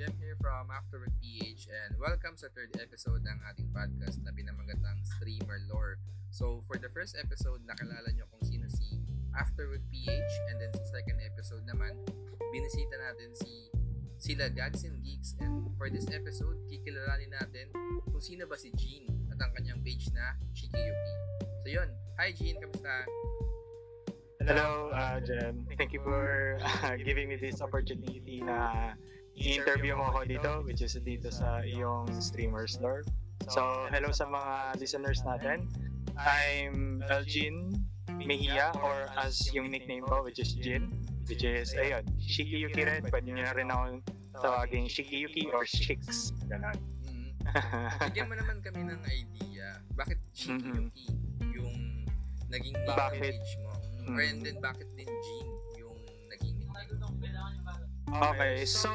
Jem here from Afterwork PH and welcome sa third episode ng ating podcast na pinamagatang Streamer Lore. So for the first episode, nakilala nyo kung sino si Afterwork PH and then sa second episode naman, binisita natin si sila Gags and Geeks and for this episode, kikilalanin natin kung sino ba si Jean at ang kanyang page na Shikiyuki. So yun, hi Jean, kamusta? Hello, uh, Jem. Thank you for uh, giving me this opportunity na i-interview mo ako dito, which is dito sa iyong streamers lore. So, hello sa mga listeners natin. I'm Elgin Mejia or as yung nickname ko, which is Jin, which is, ayun, Shikiyuki rin. Pwede nyo na rin akong tawagin Shikiyuki or Shix. Ganon. Bigyan mo naman kami ng idea. Bakit Shikiyuki yung naging name Bakit? page mo? Mm. And then bakit din Jean Okay, so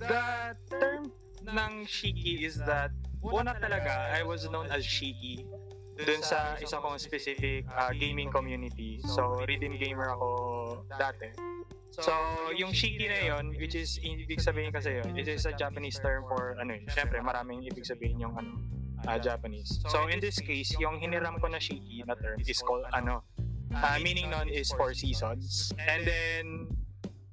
the term ng Shiki is that una talaga, I was known as Shiki dun sa isa kong specific uh, gaming community. So, rhythm gamer ako dati. So, yung Shiki na yon which is, ibig sabihin kasi yun, it is a Japanese term for, ano yun, syempre maraming ibig sabihin yung ano, uh, Japanese. So, in this case, yung hiniram ko na Shiki na term is called, ano, uh, meaning nun is four seasons. And then,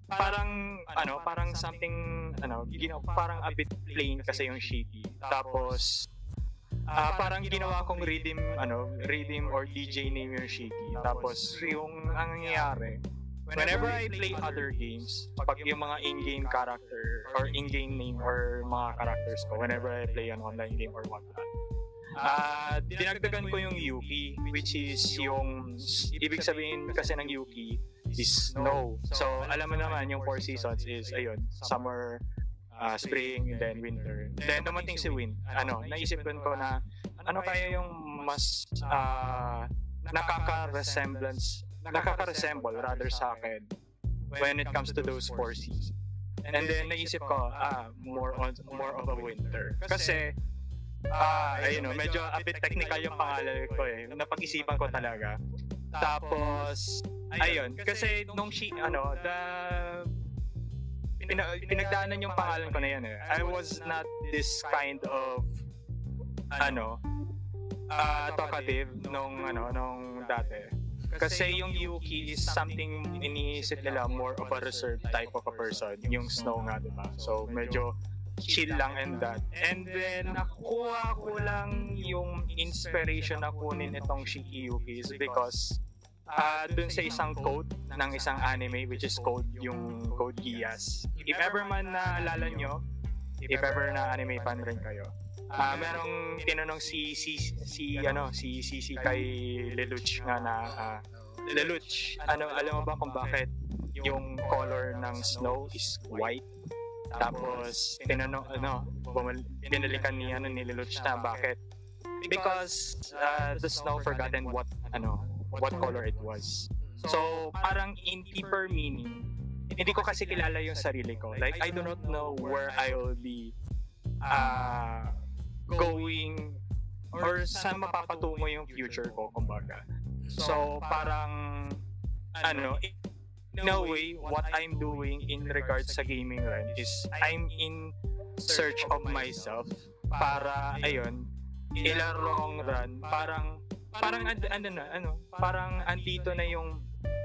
parang ano, parang something ano, ginawa parang a bit plain kasi yung Shiki. Tapos ah parang ginawa kong rhythm ano, rhythm or DJ name yung Shiki. Tapos yung ang nangyayari Whenever I play other games, pag yung mga in-game character or in-game name or mga characters ko, whenever I play an online game or whatnot, Ah, dinagdagan ko yung Yuki, which is yung ibig sabihin kasi ng Yuki is snow. So, alam mo naman yung four seasons is ayun, summer, ah, spring, then winter. Then dumating si wind. Ano, naisip ko ko na ano kaya yung mas ah, nakaka-resemblance, nakaka-resemble rather sa akin when it comes to those four seasons. And then naisip ko, ah, more on more of a winter. Kasi Ah, ayun no, medyo a bit technical yung pangalan ko eh. Napag-isipan ko talaga. Tapos, ayun, kasi nung she, ano, the, pina, pinagdaanan yung pangalan ko na yan eh. I was not this kind of, ano, uh, talkative nung, ano, nung dati. Kasi yung Yuki is something iniisip nila more of a reserved type of a person. Yung Snow nga, di ba? So, medyo chill lang and that. And then, nakuha ko lang yung inspiration na kunin itong Shikiyuki is because uh, dun sa isang code ng isang anime which is code yung Code Geass. If ever man naalala nyo, if ever na anime fan rin kayo, Ah, merong tinanong si si si ano si si si kay Lelouch nga na uh, Lelouch, ano alam mo ba kung bakit yung color ng snow is white? Tapos, tinanong, ano, bumal, pinalikan ni, ano, ni Lelouch na bakit. Because uh, the snow forgotten what, ano, what color it was. So, parang in deeper meaning, hindi ko kasi kilala yung sarili ko. Like, I do not know where I will be uh, going or saan mapapatungo yung future ko, kumbaga. So, parang, ano, in a way, what I'm doing in regards sa gaming rin is I'm in search of myself para, ayun, long run, parang, parang, and, ano na, ano, parang andito na yung,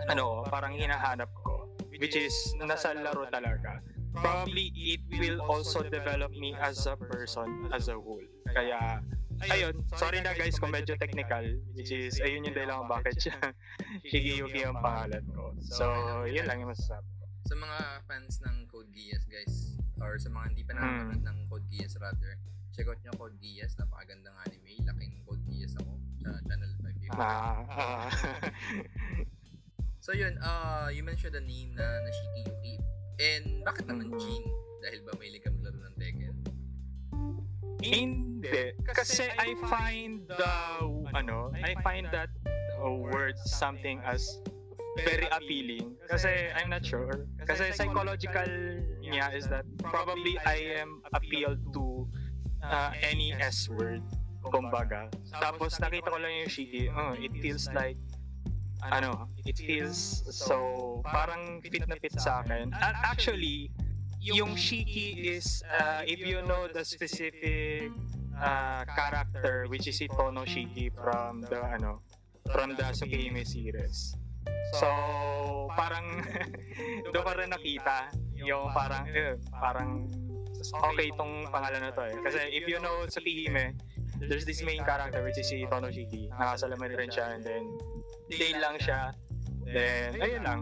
ano, parang hinahanap ko, which is nasa laro talaga. Probably it will also develop me as a person, as a whole. Kaya, ayun, sorry na guys kung medyo technical, which is, ayun yung dahilan kung bakit siya Shigeyuki ang pangalan ko. So, yun lang yung masasabi. Sa mga fans ng Code Geass, guys, or sa mga hindi pa nakakanood ng Code Geass rather, check out nyo Code Geass, napakagandang anime, laking Code Geass ako sa Channel 5. Ah, ah. so yun, uh, you mentioned the name na, na Shikiyuki. And bakit naman Mhm. Jean? Dahil ba may ka maglaro ng Tekken? Hindi. Kasi I find the, ano, I find that uh, word something as very appealing. Kasi I'm not sure. Kasi psychological niya is that probably I am appealed to uh, any S word, kumbaga. Tapos nakita ko lang yung Shiki, uh, it feels like ano, it feels so parang fit na fit sa akin. And actually, yung Shiki is, uh, if you know the specific uh, character, which is si Tono Shiki from the, ano, from the Tsukihime series. So, parang doon ka rin nakita yung parang, eh, parang okay itong pangalan na to eh. Kasi if you know Tsukihime, there's this main character which is si Tono Shiki. Nakasalamin rin siya and then day lang siya. Then, ayun lang.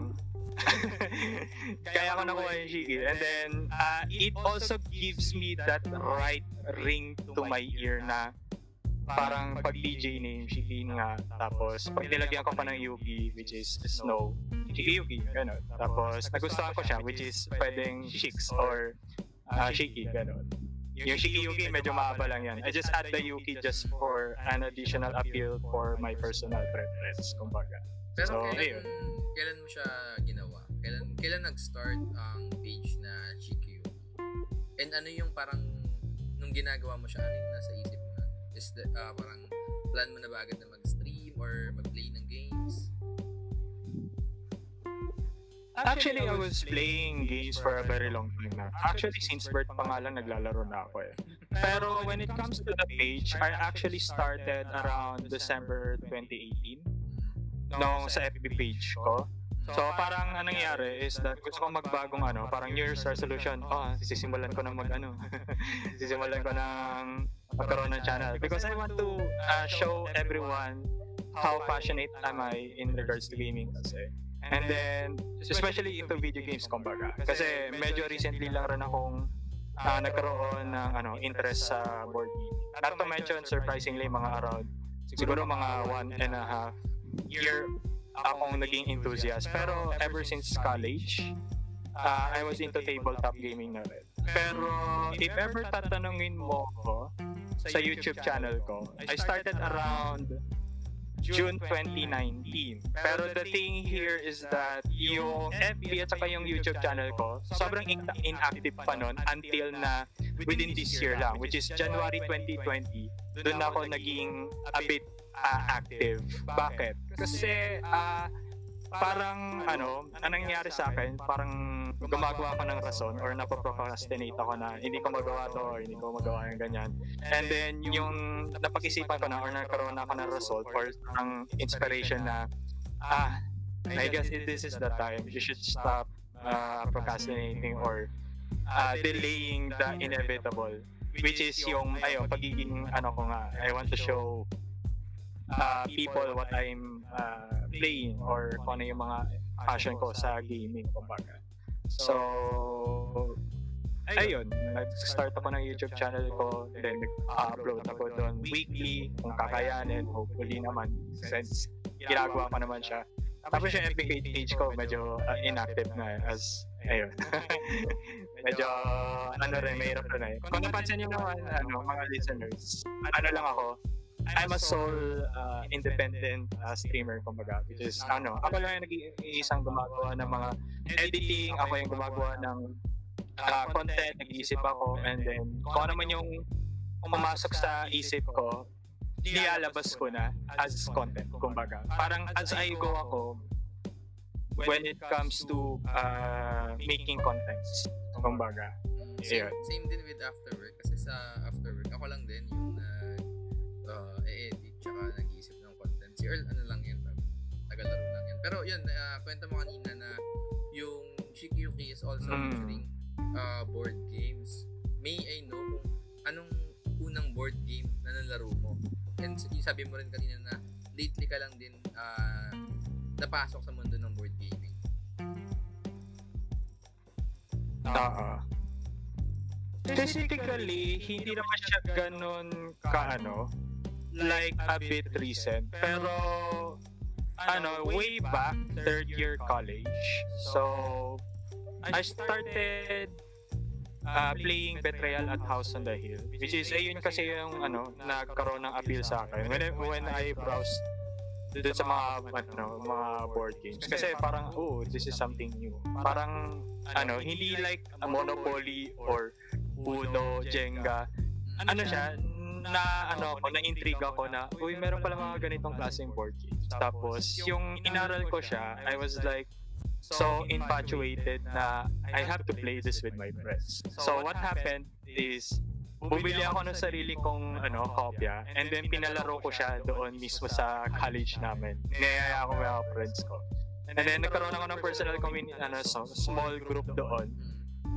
Kaya ko nakuha yung Shiki. And then, uh, it also gives me that right ring to my ear na parang pag DJ name, Shiki nga. Tapos, pag nilagyan ko pa ng Yuki, which is Snow, Shiki Yuki, gano'n. Tapos, nagustuhan ko siya, which is pwedeng Shix or uh, Shiki, gano'n. Yung Shiki Yuki, medyo maaba lang yan. I just add the Yuki just for an additional appeal for my personal preference, kumbaga. Pero So, kailan, ayun. kailan mo siya ginawa? Kailan, kailan nag-start ang page na Shikyu? And ano yung parang, nung ginagawa mo siya, ano yung nasa isip mo na? Is the, ah, parang, plan mo na ba agad na mag-stream or mag-play ng games? Actually, I was playing games for a very long time na. Actually, since birth pa nga lang, naglalaro na ako eh. Pero when it comes to the page, I actually started around December 2018 nung sa FB page ko. So parang anong nangyari is that gusto ko magbagong ano, parang New Year's resolution. Oh, sisimulan ko na mag ano. sisimulan ko ng magkaroon ng channel because I want to uh, show everyone how passionate am I in regards to gaming kasi. And then, especially into video games, kumbaga. Kasi medyo recently lang rin akong uh, nagkaroon ng ano, interest sa board game. Not to mention, surprisingly, mga around, siguro mga one and a half year akong naging enthusiast. Pero ever since college, uh, I was into tabletop gaming na rin. Pero if ever tatanungin mo ko sa YouTube channel ko, I started around June 2019. Pero the thing here is that yung FB at saka yung YouTube channel ko, sobrang in- inactive pa nun until na within this year lang, which is January 2020. Doon ako naging a bit uh, active. Bakit? Kasi uh, parang ano, anong nangyari sa akin, parang gumagawa ako ng rason or napoprocrastinate ako na hindi ko magawa to or hindi ko magawa yung ganyan. And then yung napag-isipan ko na or nagkaroon na ako ng result or ng inspiration na ah, I guess this is the time you should stop uh, procrastinating or uh, delaying the inevitable which is yung ayo pagiging ano ko nga I want to show uh, people what I'm uh, playing or kung ano yung mga passion ko sa gaming kumbaga. So, ayun, nag-start ako ng YouTube channel ko, then nag-upload ako doon weekly, kung kakayanin, hopefully naman, since ginagawa ko naman siya. Tapos yung FB page ko, medyo uh, inactive na eh, as, ayun. medyo, ano rin, mahirap rin eh. Kung napansin nyo naman, ano, mga listeners, ano lang ako, I'm a sole uh, independent uh, streamer kumbaga which is ano ako lang yung nag-iisang gumagawa ng mga editing ako yung gumagawa ng uh, content nag-iisip ako and then kung ano man yung pumasok sa isip ko nilalabas ko na as content kumbaga. parang as I go ako when it comes to uh, making contents kumbaga. Same, same din with afterwork kasi sa afterwork ako lang din yung nag uh, e-edit tsaka nag-iisip ng content. Si Earl ano lang yan, tagalaro lang yan. Pero yun, uh, kwento mo kanina na yung Shikiyuki is also Mm. featuring uh, board games. May I know kung anong unang board game na nalaro mo? And yung sabi mo rin kanina na lately ka lang din uh, napasok sa mundo ng board gaming. Oo. Specifically, hindi naman siya ganun kaano, like a bit recent. Pero, ano, way back, third year college. So, I started uh, playing Betrayal at House on the Hill. Which is, ayun kasi yung, ano, nagkaroon ng appeal sa akin. When I, when I browsed dun sa mga, ano, mga board games. Kasi parang, oh, this is something new. Parang, ano, hindi like Monopoly or Uno, Jenga. Ano siya, na ano ako, na-intriga ko na, uy, meron pala mga ganitong klaseng board games. Tapos, yung inaral ko siya, I was like, so infatuated na I have to play this with my friends. So what happened is bumili ako ng sarili kong ano, kopya and then pinalaro ko siya doon mismo sa college namin. Niyaya ako mga friends ko. And then nagkaroon ako ng personal community, ano, so, small group doon.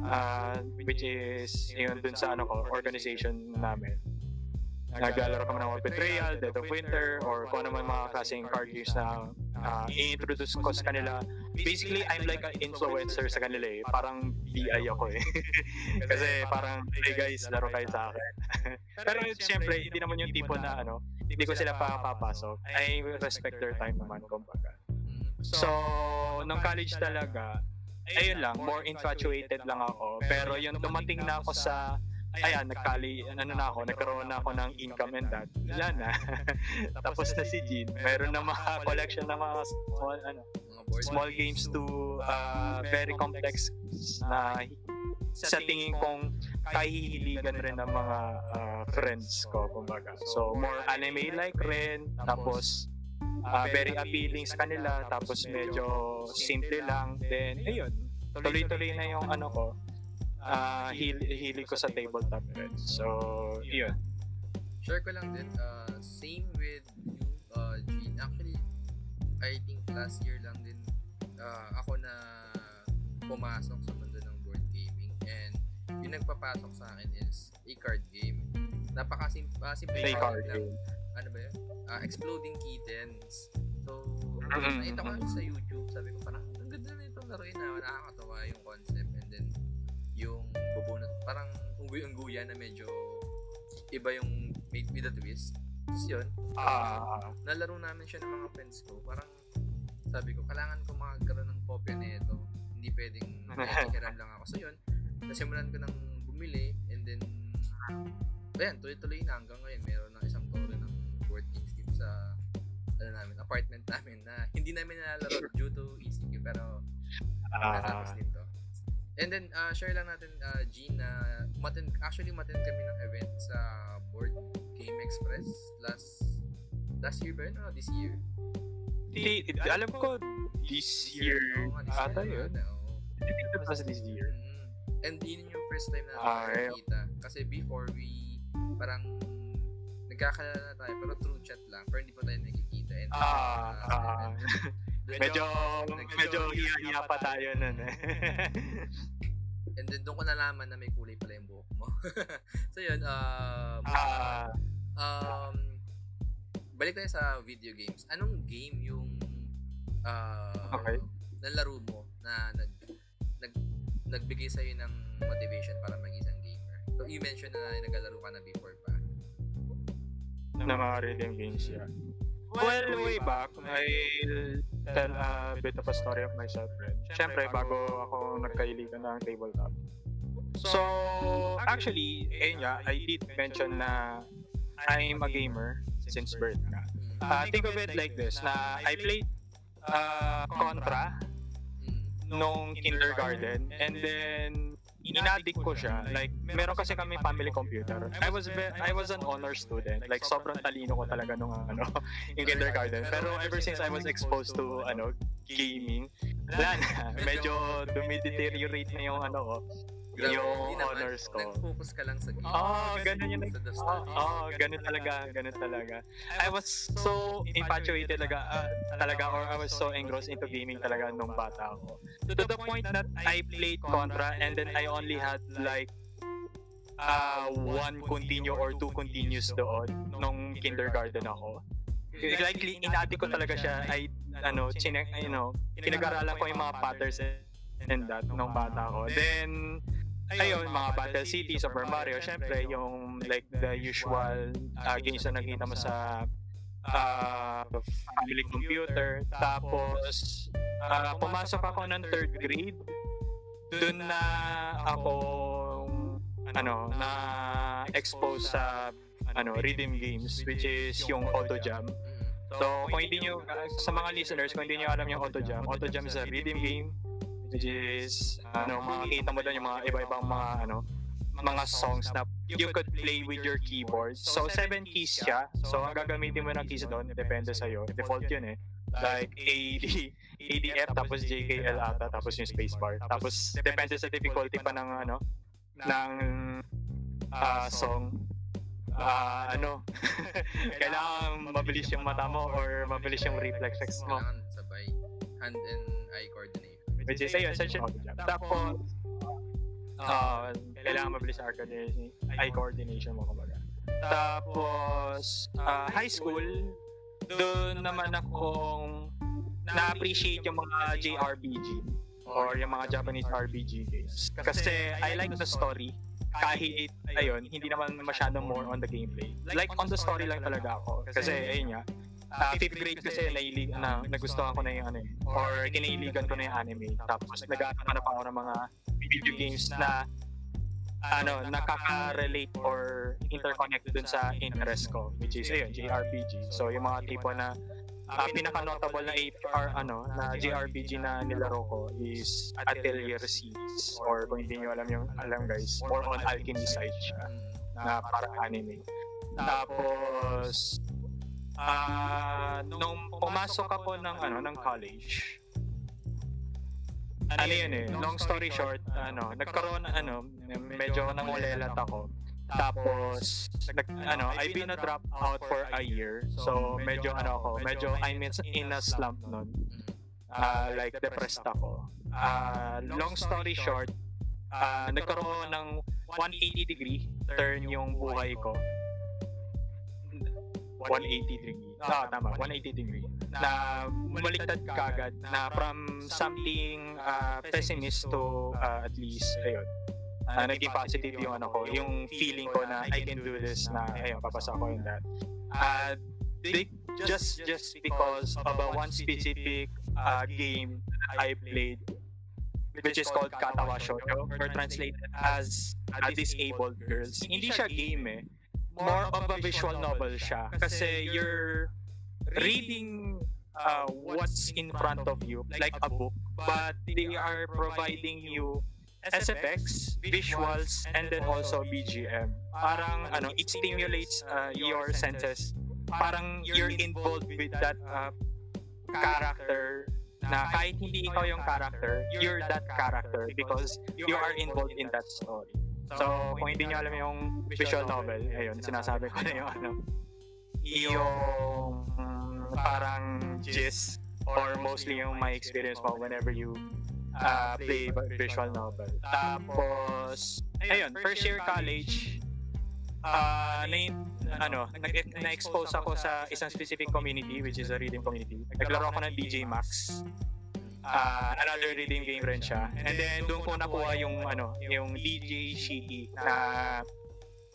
Uh, which is yun dun sa ano ko, organization namin. Naglalaro kami ng Betrayal, Dead of Winter, or kung ano man mga klaseng card games na uh, i-introduce ko sa kanila. Basically, I'm like an influencer sa kanila eh. Parang BI ako eh. Kasi parang, hey guys, laro kayo sa akin. Pero siyempre, hindi naman yung tipo na ano, hindi ko sila papapasok. I respect their time naman, kumbaga. So, nung college talaga, ayun lang, more infatuated lang ako. Pero yung dumating na ako sa, ayan, nagkali, ano na ako, nagkaroon na ako ng income and that. Wala na. Tapos na si Jean. Meron na mga collection ng mga small, ano, small games to uh, very complex na sa tingin kong kahihiligan rin ng mga uh, friends ko, kumbaga. So, more anime-like rin, tapos uh, very appealing sa kanila, tapos medyo simple lang. Then, ayun, tuloy-tuloy na yung ano ko, uh, hil- hilig ko sa tabletop rin. So, yun. Share ko lang din, uh, same with you, uh, Jean. Actually, I think last year lang din uh, ako na pumasok sa mundo ng board gaming and yung nagpapasok sa akin is a card game. Napakasimple uh, simple Play card lang. game. Ano ba yun? Uh, Exploding Kittens. So, Mm-mm. nakita ko sa YouTube. Sabi ko parang, ang ganda na itong laruin na. Nakakatawa yung concept. Yung bubunot, parang unggoy-ungguya na medyo iba yung made with a twist. Tapos yun, Ah, nalaro namin siya ng mga friends ko. Parang sabi ko, kailangan ko magkaroon ng kopya na ito. Hindi pwedeng nakikiram lang ako. So yun, nasimulan ko ng bumili and then ayan, tuloy-tuloy na hanggang ngayon. Meron ng isang toro ng board games dito sa ano namin, apartment namin na hindi namin nalalaro due to ECQ pero natapos ah, din to. And then, uh, share lang natin, uh, Gene, na umattend, actually umattend kami ng event sa Board Game Express last last year ba yun? o this year? di, di- alam ko, this year, this ata year yun. ata, oo. I think it was this year. Mm. And yun yung first time na Ah, nakakita. Kasi before we, parang, nagkakalala na tayo, pero through chat lang. Pero hindi pa tayo nakikita. And, Ah, uh, ah, medyo, medyo hiya-hiya pa tayo nun eh. And then doon ko nalaman na may kulay pala yung buhok mo. so yun, um, Ah, um, balik tayo sa video games. Anong game yung uh, Okay. nalaro mo na nag, nag nagbigay sa ng motivation para maging isang gamer? So you mentioned na naglalaro ka na before pa. na mga rhythm games, yeah. Well, way back, I'll tell a bit of a story of myself, friend. Siyempre, bago ako nagkailigan ng tabletop. So, actually, ayun nga, I did mention na I'm a gamer since birth nga. Mm. Uh, think of it like this, na I played uh, Contra Mm. nung kindergarten and then inadik ko siya. Like meron kasi kami family computer. I was I was an honor student. Like sobrang talino ko talaga nung ano yung kindergarten. Pero ever since I was exposed to ano gaming wala na medyo dumideteriorate na yung ano ko Grabe, yung naman. honors ko Nag-focus ka lang sa game. Oh, ganun yung Sa the Oh, oh, ganun talaga, ganun talaga. I was so infatuated talaga, ah, talaga, or I was so engrossed into gaming talaga nung bata ako. To the point that I played Contra and then I only had like uh, one continue or two continues doon nung kindergarten ako. Like, inati ko talaga siya, I, ano, chine, you know, pinag-aralan ko yung mga patterns and that nung bata ko. Then, ayun, mga Battle City, Super Mario, syempre, yung like the usual uh, games na nakita mo sa uh, family computer. Tapos, uh, pumasok ako ng third grade. Doon na ako, ano, na expose sa ano, rhythm games, which is yung Auto Jam. So, kung hindi nyo, sa mga listeners, kung hindi nyo alam yung Auto Jam, Auto Jam is a rhythm game which is, ano, makikita mo doon yung mga iba-ibang mga, ano, mga songs na you could play with your keyboard. So, seven keys siya. So, ang gagamitin mo ng keys doon, depende sa'yo. Default yun eh. like AD, ADF tapos JKL ata tapos yung spacebar. Tapos depende sa difficulty pa ng ano ng ah, song. Ah, ano, kailangan mabilis yung mata mo or mabilis yung reflexes mo. Kailangan sabay. Hand and eye coordination. Which is, ayun, such Tapos, ah, kailangan mabilis yung eye coordination, eye coordination mo, kumbaga. Tapos, ah, high school, doon naman akong na-appreciate yung mga JRPG or yung mga Japanese RPG games. Kasi I like the story kahit, ayun, hindi naman masyadong more on the gameplay. Like, on the story lang talaga ako. Kasi, ayun nga, uh, fifth grade kasi nailig, na, nagustuhan ko na yung ano eh, or kinahiligan ko na yung anime. Tapos naghahanap ako ng mga video games na ano, nakaka-relate or interconnect dun sa interest ko, which is, ayun, JRPG. So, yung mga tipo na uh, pinaka-notable na AR, ano, na JRPG na nilaro ko is Atelier series or kung hindi nyo alam yung alam guys, more on alchemy side siya na para anime. Tapos ah nung pumasok ako ng ano ng college ano yun eh, long story short, ano, nagkaroon ano, medyo nangulelat ako. Tapos, nag, ano, I've been a drop out for a year. So, medyo ano ako, medyo I'm in, in a slump nun. Mm. Ah, like, depressed ako. Ah, long story short, ah, nagkaroon ng 180 degree turn yung buhay ko. 180 degree. Ah, tama, 180 degree. Na bumaliktad kagad na from something ah, pessimist to ah, at least, ayun, uh, naging positive yung ano ko, yung feeling ko na I can do this na ayun, papasa ko yung that. Uh, they, just just because of a one specific uh, game I played which is called Katawa Shoujo or translated as a disabled girls. Hindi siya game eh. More of a visual novel siya kasi you're reading uh, what's in front of you like a book but they are providing you SFX, visuals, and then also BGM. Parang ano, it stimulates uh, your senses. Parang you're involved with that uh, character na kahit hindi ikaw yung character, you're that character because you are involved in that story. So, kung hindi nyo alam yung visual novel, ayun, sinasabi ko na yung ano, yung parang gist or mostly yung my experience mo whenever you uh, play visual novel. Tapos, ayun, first year college, uh, na, ano, nag- na-expose ako sa isang specific community which is a reading community. Naglaro ako ng DJ Max. Uh, another reading game rin siya. And then doon ko nakuha yung ano, yung DJ Shiki na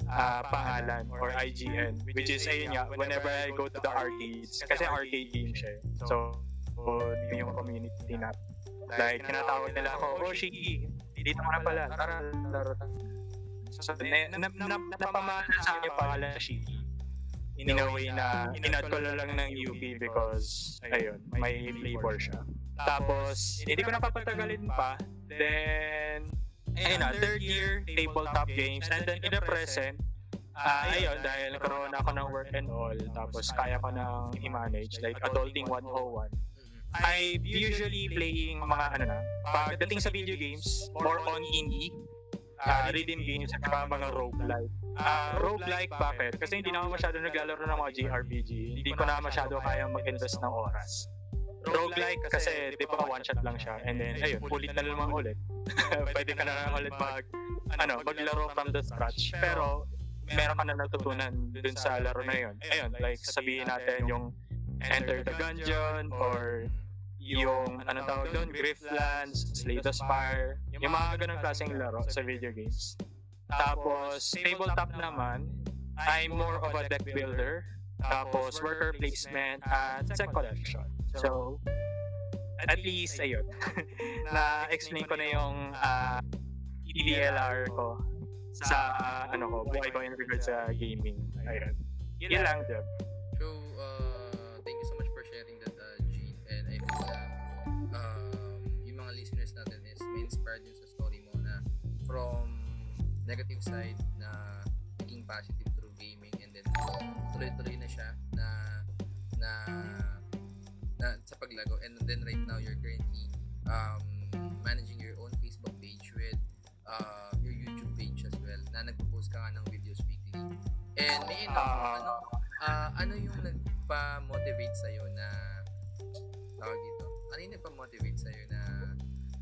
uh, pangalan or IGN which is ayun nga whenever I go to the arcades kasi arcade game siya. eh. So, yung community na like tinatawag nila ako, oh Shiki, dito ka na pala, tara, laro tayo." So, na, na, na, napamana sa akin yung pangalan na Shiki. In a way na inad ko na lang ng UP because, ayun, may flavor siya. Tapos, hindi ko napapatagalin pa. Then, ayun na, third year, tabletop games. And then, in the present, ah ayun, dahil nagkaroon ako ng work and all, tapos kaya ko nang i-manage, like Adulting 101. Mm. I usually playing mga ano na, pagdating sa video games, more on indie, uh, rhythm games, at saka mga roguelike. Uh, roguelike, bakit? Kasi hindi na ako masyado naglalaro ng mga JRPG. Hindi ko na masyado kaya mag-invest ng oras. Roguelike kasi, di ba, one shot lang siya. And then, ayun, ulit na naman ulit. Pwede ka na lang ulit mag, ano, maglaro from the scratch. Pero, meron ka na natutunan dun sa laro na yun. Ayun, like, sabihin natin yung Enter the Gungeon or yung anong tawag doon, Griftlands, Slay the Spire, yung mga ganun klaseng laro sa video games. Tapos, tabletop naman, I'm more of a deck builder, tapos worker placement at set collection. So, at least, ayun, na-explain ko na yung uh, EDLR ko sa, ano ko, buhay ko in regards sa gaming. Ayun. Yun lang, Jeb. Uh, thank you so much for sharing that, uh, Gene. And I hope na um, yung mga listeners natin is may inspired din sa story mo na from negative side na naging positive through gaming and then tuloy-tuloy na siya na na na sa paglaro and then right now you're currently um, managing your own Facebook page with uh, your YouTube page as well na nagpo-post ka nga ng videos weekly. And may ano, ano, uh, ano yung nagpa-motivate sa'yo na tawag dito? Ano yung nagpa-motivate sa'yo na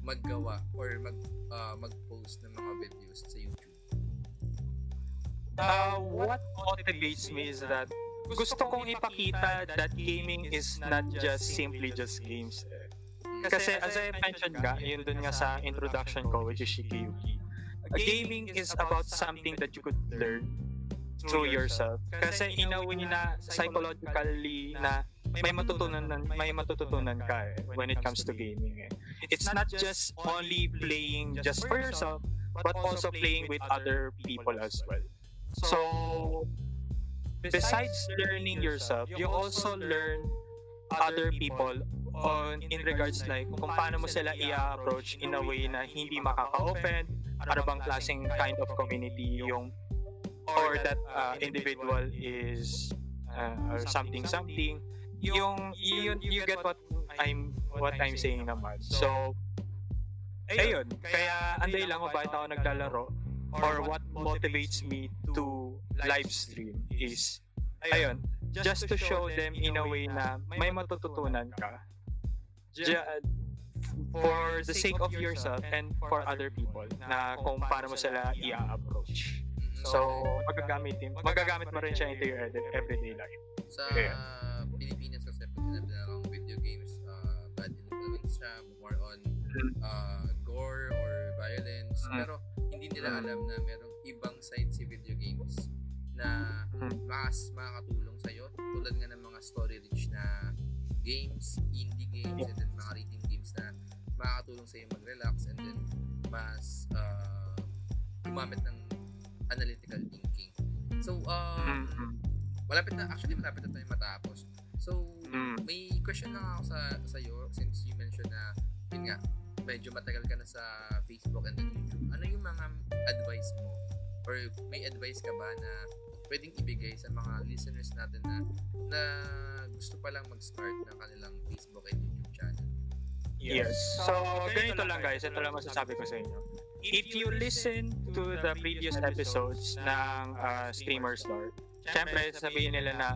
maggawa or mag uh, mag-post ng mga videos sa YouTube? Uh, what motivates me is that gusto kong ipakita that gaming is not just simply just games. Kasi as I mentioned nga, yun dun nga sa introduction ko, which is Shikiyuki, gaming is about something that you could learn through yourself. Kasi in a way na psychologically na may matutunan may matututunan ka eh, when it comes to gaming eh. It's not just only playing just for yourself, but also playing with other people as well. So, besides learning yourself, you also learn other people on in regards like kung paano mo sila i-approach in a way na hindi makaka-offend, ano bang klaseng kind of community yung or that uh, individual is uh, or something something. Yung yun you get what I'm what I'm saying naman so ayun. Kaya anday lang kung bakit ako naglalaro or what motivates me to live stream is ayun, just to show them in a way na may matututunan ka. For the sake of yourself and for other people na kung paano mo sila i-approach. So, magagamit, din, magagamit mo rin siya into your everyday life. Sa yeah. Pilipinas kasi pag sinabi na lang video games, uh, bad influence siya, more on uh, gore or violence. Mm. Pero hindi nila mm. alam na merong ibang side si video games na hmm. mas makakatulong sa'yo. Tulad nga ng mga story-rich na games, indie games, and then mga reading games na makakatulong sa'yo mag-relax and then mas uh, gumamit ng analytical thinking. So, um, mm-hmm. malapit na, actually malapit na tayo matapos. So, mm. may question lang ako sa sa'yo since you mentioned na, yun nga, medyo matagal ka na sa Facebook and then YouTube. Ano yung mga advice mo? Or may advice ka ba na pwedeng ibigay sa mga listeners natin na na gusto pa lang mag-start ng kanilang Facebook and YouTube channel? Yes. So, ganito lang guys, ito lang masasabi ko sa inyo. If you listen to the previous episodes ng uh, Streamer Store, syempre sabihin nila na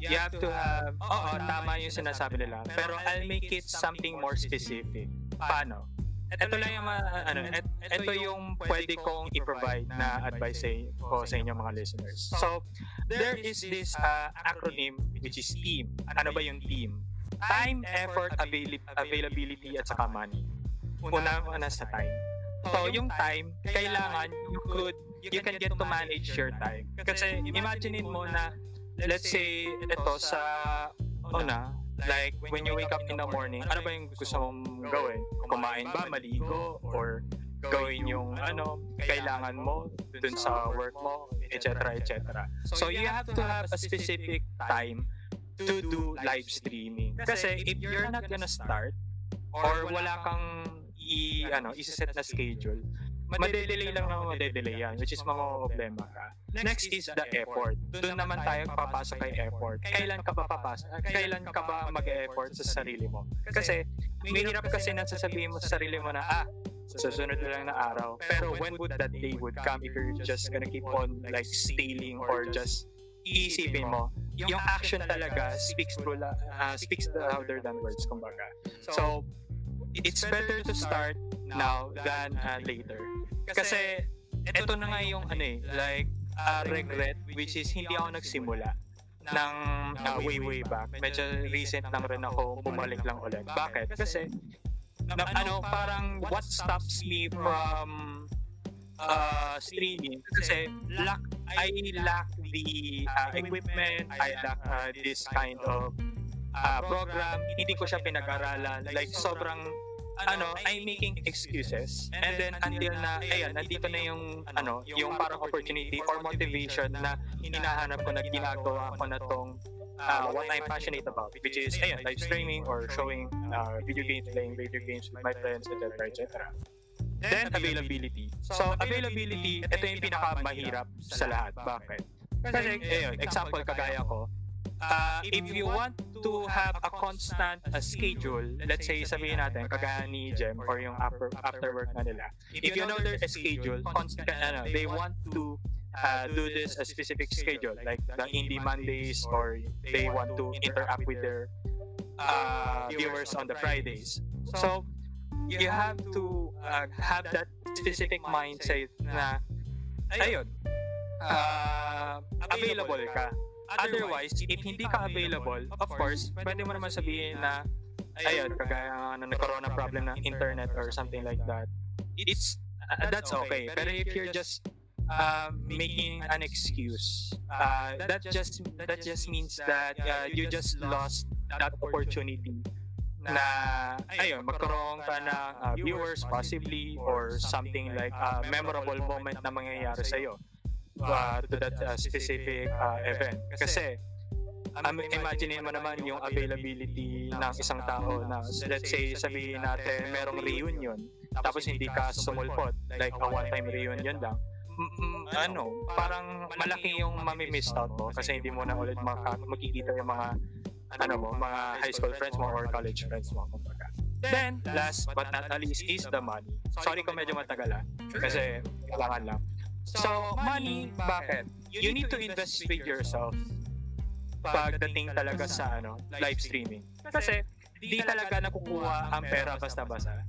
you have to have, oo, tama yung sinasabi nila, pero I'll make it something more specific. Paano? ito lang yung uh, ano, ito yung pwede kong i-provide na advice ko sa inyo mga listeners. So, there is this uh, acronym which is TEAM. Ano ba yung TEAM? Time, effort, avail- availability, at saka money. Una, una sa time. So, yung time, kailangan you could, you can get to manage your time. Kasi imaginein mo na, let's say, ito sa, una, Like, when you wake up in the morning, ano ba yung gusto mong gawin? Kumain ba, maligo, or gawin yung ano, kailangan mo dun sa work mo, etc. etc. So, you have to have a specific time to do live streaming. Kasi if you're not gonna start, or wala kang i ano, i-set na schedule, madedelay lang naman madedelay yan, which is mga problema ka. Next is the effort. Doon naman tayo papasok kay effort. Kailan ka ba papasok? Kailan ka ba mag-effort sa sarili mo? Kasi, may hirap kasi na sasabihin mo sa sarili mo na, ah, susunod na lang na araw. Pero when would that day would come if you're just gonna keep on like stealing or just iisipin mo, yung action talaga speaks through uh, speaks louder than words kumbaga. So it's better to start now than uh, later. Kasi, ito na nga yung ano eh, like, uh, regret, which is hindi ako nagsimula. ng uh, way way back. Medyo recent lang rin ako bumalik lang ulit. Bakit? Kasi, na, ano, parang what stops me from uh, streaming? kasi lack, I lack the uh, equipment, I lack uh, this kind of uh, program. Hindi ko siya pinag-aralan. Like, sobrang ano, I'm making excuses. And then until na, ayan, nandito na yung, ano, yung parang opportunity or motivation na hinahanap ko na ginagawa ko na tong uh, what I'm passionate about, which is, ayan, live streaming or showing uh, video games, playing video games with my friends, etc., etc. Then, availability. So, availability, ito yung pinakamahirap sa lahat. Bakit? Kasi, ayun, example, kagaya ko, uh, if you want to have a constant uh, schedule, let's say sabihin natin, kagaya ni Jem or yung after, after work na nila, if you know there's a schedule, constant, ano, they want to uh, do this a specific schedule, like the Indie Mondays or they want to interact with their uh, viewers on the Fridays. So, you have to uh, have that specific mindset na, ayun, uh, available ka. Otherwise, if hindi ka available, of course, pwede mo naman sabihin na, ayun, kagaya na nagkaroon ng problem ng internet or something like that. It's, uh, that's okay. Pero if you're just uh, making an excuse, uh, that just that just means that uh, you just lost that opportunity na ayun magkaroon ka ng uh, viewers possibly or something like a memorable moment na mangyayari sa iyo uh, to that uh, specific uh, event. Kasi, um, imagine mo naman yung availability ng isang tao na let's say sabihin natin merong reunion tapos hindi ka sumulpot like a one-time reunion lang mm, ano, parang malaki yung mamimiss out mo kasi hindi mo na ulit maka- makikita yung mga ano mo, mga high school friends mo or college friends mo kumbaga. Then, last but not least is the money. Sorry kung medyo matagal ah, kasi kailangan lang. So, money, bakit? You need to invest with yourself pagdating talaga sa ano, live streaming. Kasi, di talaga nakukuha ang pera basta-basta.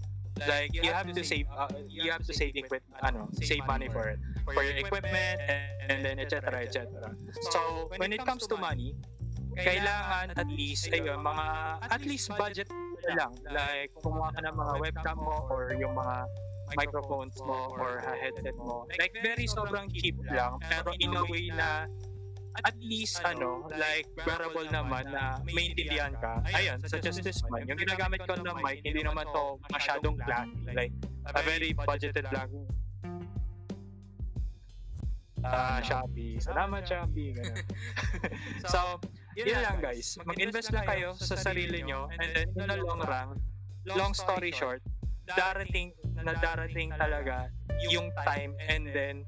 Like, you have to save, uh, you have to save equip, ano, save money for it. For your equipment, and, and then, etc., etc. So, when it comes to money, kailangan at least, ayun, mga, at least budget lang. Like, kumuha ka ng mga webcam mo or yung mga microphones mo or headset mo. Like, very sobrang cheap lang. Pero in a way na at least ano, like wearable naman na maintindihan ka. Ayun, such as this one. Yung ginagamit ko ng mic, hindi naman to masyadong classy. Like, a very budgeted lang. Ah, uh, Shopee. Salamat, Shopee. Ganun. so, yun lang guys. Mag-invest lang kayo sa sarili nyo and then in the long run, long story short, darating na darating talaga yung time and then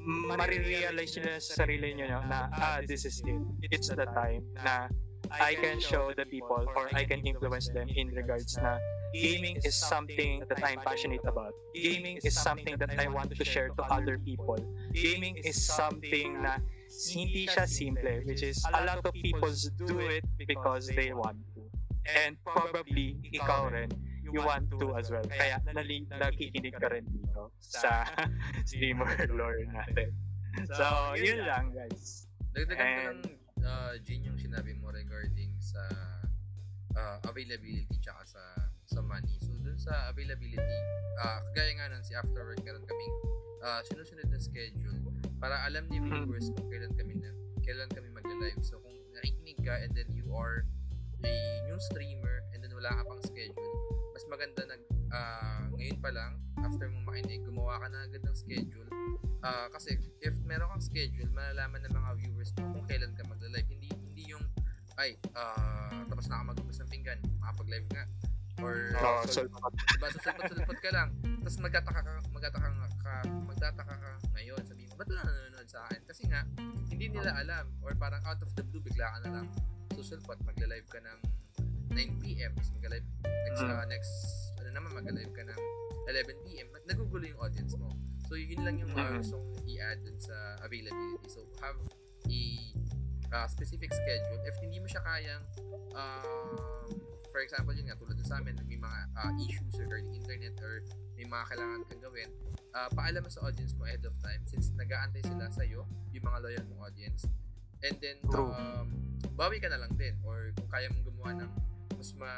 marirealize nyo sa sarili nyo na ah, this is it. It's the time na I can show the people or I can influence them in regards na gaming is something that I'm passionate about. Gaming is something that I want to share to other people. Gaming is something na hindi siya simple, which is a lot of people do it because they want to. And probably, ikaw rin, you want to as well. Kaya nali, nakikinig ka rin dito sa streamer lore natin. So, yun lang guys. Dagdagan ko lang, uh, Jin, yung sinabi mo regarding sa uh, availability tsaka sa sa money. So, dun sa availability, uh, kagaya nga nun, si After Work, meron kaming uh, sinusunod na schedule para alam ni hmm. viewers kung kailan kami na, kailan kami magla-live. So, kung nakikinig ka and then you are a new streamer and then wala ka pang schedule, mas maganda nag uh, ngayon pa lang after mo makinig gumawa ka na agad ng schedule. Uh, kasi if meron kang schedule malalaman ng mga viewers mo kung kailan ka magla-live. Hindi hindi yung ay uh, tapos na ako magubos ng pinggan makapag-live nga. Or uh, so, diba sulpot-sulpot ka lang. Tapos magtataka ka magtataka ka magtataka ka ngayon sabi mo ba't wala nanonood sa akin? Kasi nga hindi nila alam. Or parang out of the blue bigla ka na lang. Susulpot magla-live ka ng 9pm tapos mag-live next, uh, next ano naman mag-live ka ng 11pm nagugulo yung audience mo. So yun lang yung uh, gusto kong i-add dun sa availability. So have a uh, specific schedule. If hindi mo siya kayang uh, for example yun nga tulad sa amin may mga uh, issues regarding internet or may mga kailangan kang gawin uh, paalam mo sa audience mo ahead of time since nag-aantay sila sa iyo yung mga loyal mong audience. And then um, bawi ka na lang din or kung kaya mong gumawa ng mas ma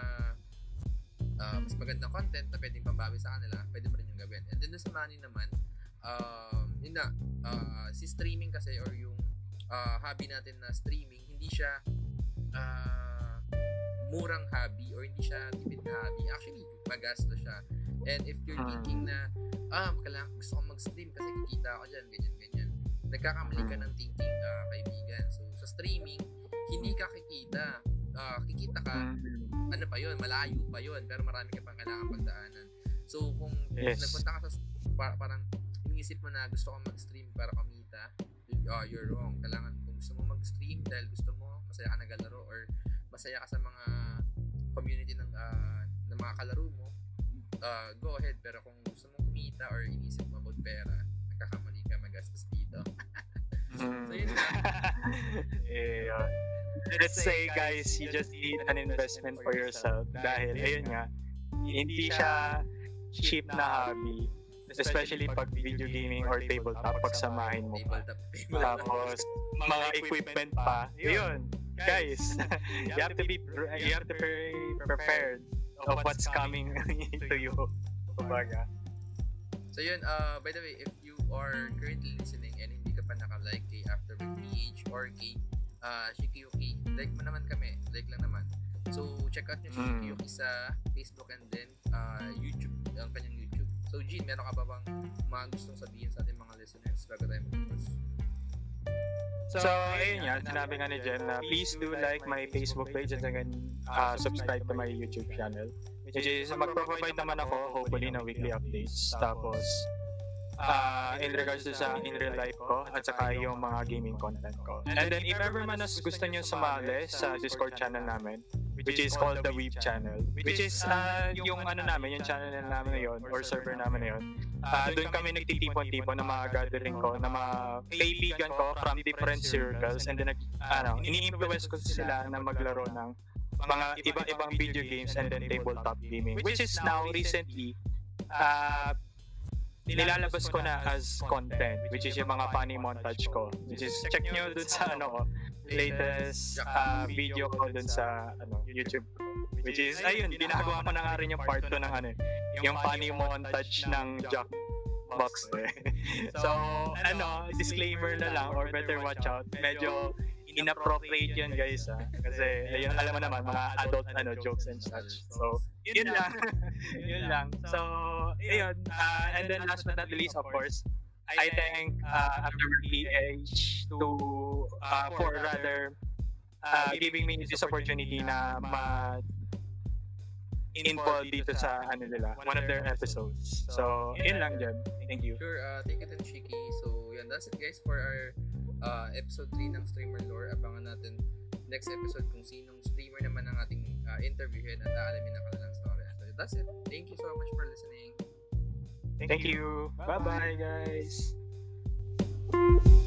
uh, mas magandang content na pwedeng pambawi sa kanila, pwede mo rin yung gawin. And then sa money naman, um, yun na, uh, si streaming kasi or yung uh, hobby natin na streaming, hindi siya uh, murang hobby or hindi siya tipid na hobby. Actually, magasto siya. And if you're thinking na, ah, kailangan, gusto kong mag-stream kasi kikita ako dyan, ganyan, ganyan. Nagkakamali ka ng thinking, uh, kaibigan. So, sa streaming, hindi ka kikita. Uh, kikita ka ano pa yun, malayo pa yun, pero marami ka pang kailangan pagdaanan. So, kung yes. nagpunta ka sa, para, parang iniisip mo na gusto kong mag-stream para kumita, uh, you're wrong. Kailangan, kung gusto mo mag-stream dahil gusto mo, masaya ka nagalaro or mas masaya ka sa mga community ng uh, ng mga kalaro mo, uh, go ahead. Pero kung gusto mong kumita or inisip mo about pera, nagkakamali ka magastos dito. Mm. So, yun lang. eh, uh, let's say guys, you just need an investment for yourself dahil ayun nga, hindi siya cheap na hobby. Especially pag video gaming or tabletop, pagsamahin mo pa. Tapos, mga equipment pa. Yun, guys, you have to be, you have to be prepared of what's coming to you. Kumbaga. So yun, uh, by the way, if you are currently listening and hindi ka pa naka-like kay Afterwork PH or kay uh, Shikiyuki, like mo naman kami. Like lang naman. So, check out nyo si Mm. Shikiyuki sa Facebook and then uh, YouTube, ang kanyang YouTube. So, Jean, meron ka ba bang mga gustong sabihin sa ating mga listeners bago tayo mag-close? So, ayun nga, sinabi nga ni Jen na please do like my Facebook page and then uh, subscribe to my YouTube channel. Which is, mag-provide naman ako hopefully ng weekly updates. Tapos, uh, in regards to sa in real life ko at saka yung mga gaming content ko. And then, if ever man as gusto nyo sumali sa Discord channel namin, which is called the Weeb channel, which is uh, yung ano namin, yung channel namin na yun, or server namin na yun, uh, doon kami nagtitipon-tipon ng mga gathering ko, ng mga kaibigan ko from different circles, and then, nag, ano, ini-influence ko sila na maglaro ng mga iba-ibang video games and then tabletop gaming, which is now recently, uh, nilalabas ko na as content, which is yung mga funny montage ko. Which is, check nyo dun sa ano latest uh, video ko dun sa ano, YouTube. Which is, ayun, ginagawa ko na nga rin yung part 2 ng ano, eh, yung funny montage ng Jack box eh. so, ano, disclaimer na lang or better watch out. Medyo inappropriate yun guys ah. Kasi, ayun, alam mo naman, mga adult ano, jokes and such. So, yun lang. yun lang. So, ayun. Uh, and then last but not least, of course, I thank uh, Afterwork PH to, uh, for rather, uh, giving me this opportunity na ma involved dito sa ano nila, one of their episodes. So, yun lang dyan. Thank you. Sure, uh, thank you din, Shiki. So, yan, that's it guys for our uh, episode 3 ng Streamer Lore. Abangan natin next episode kung sinong streamer naman ang ating uh, interviewin at aalamin ang kanilang story. So that's it. Thank you so much for listening. Thank, Thank you. you. Bye-bye, Bye-bye guys. Thank.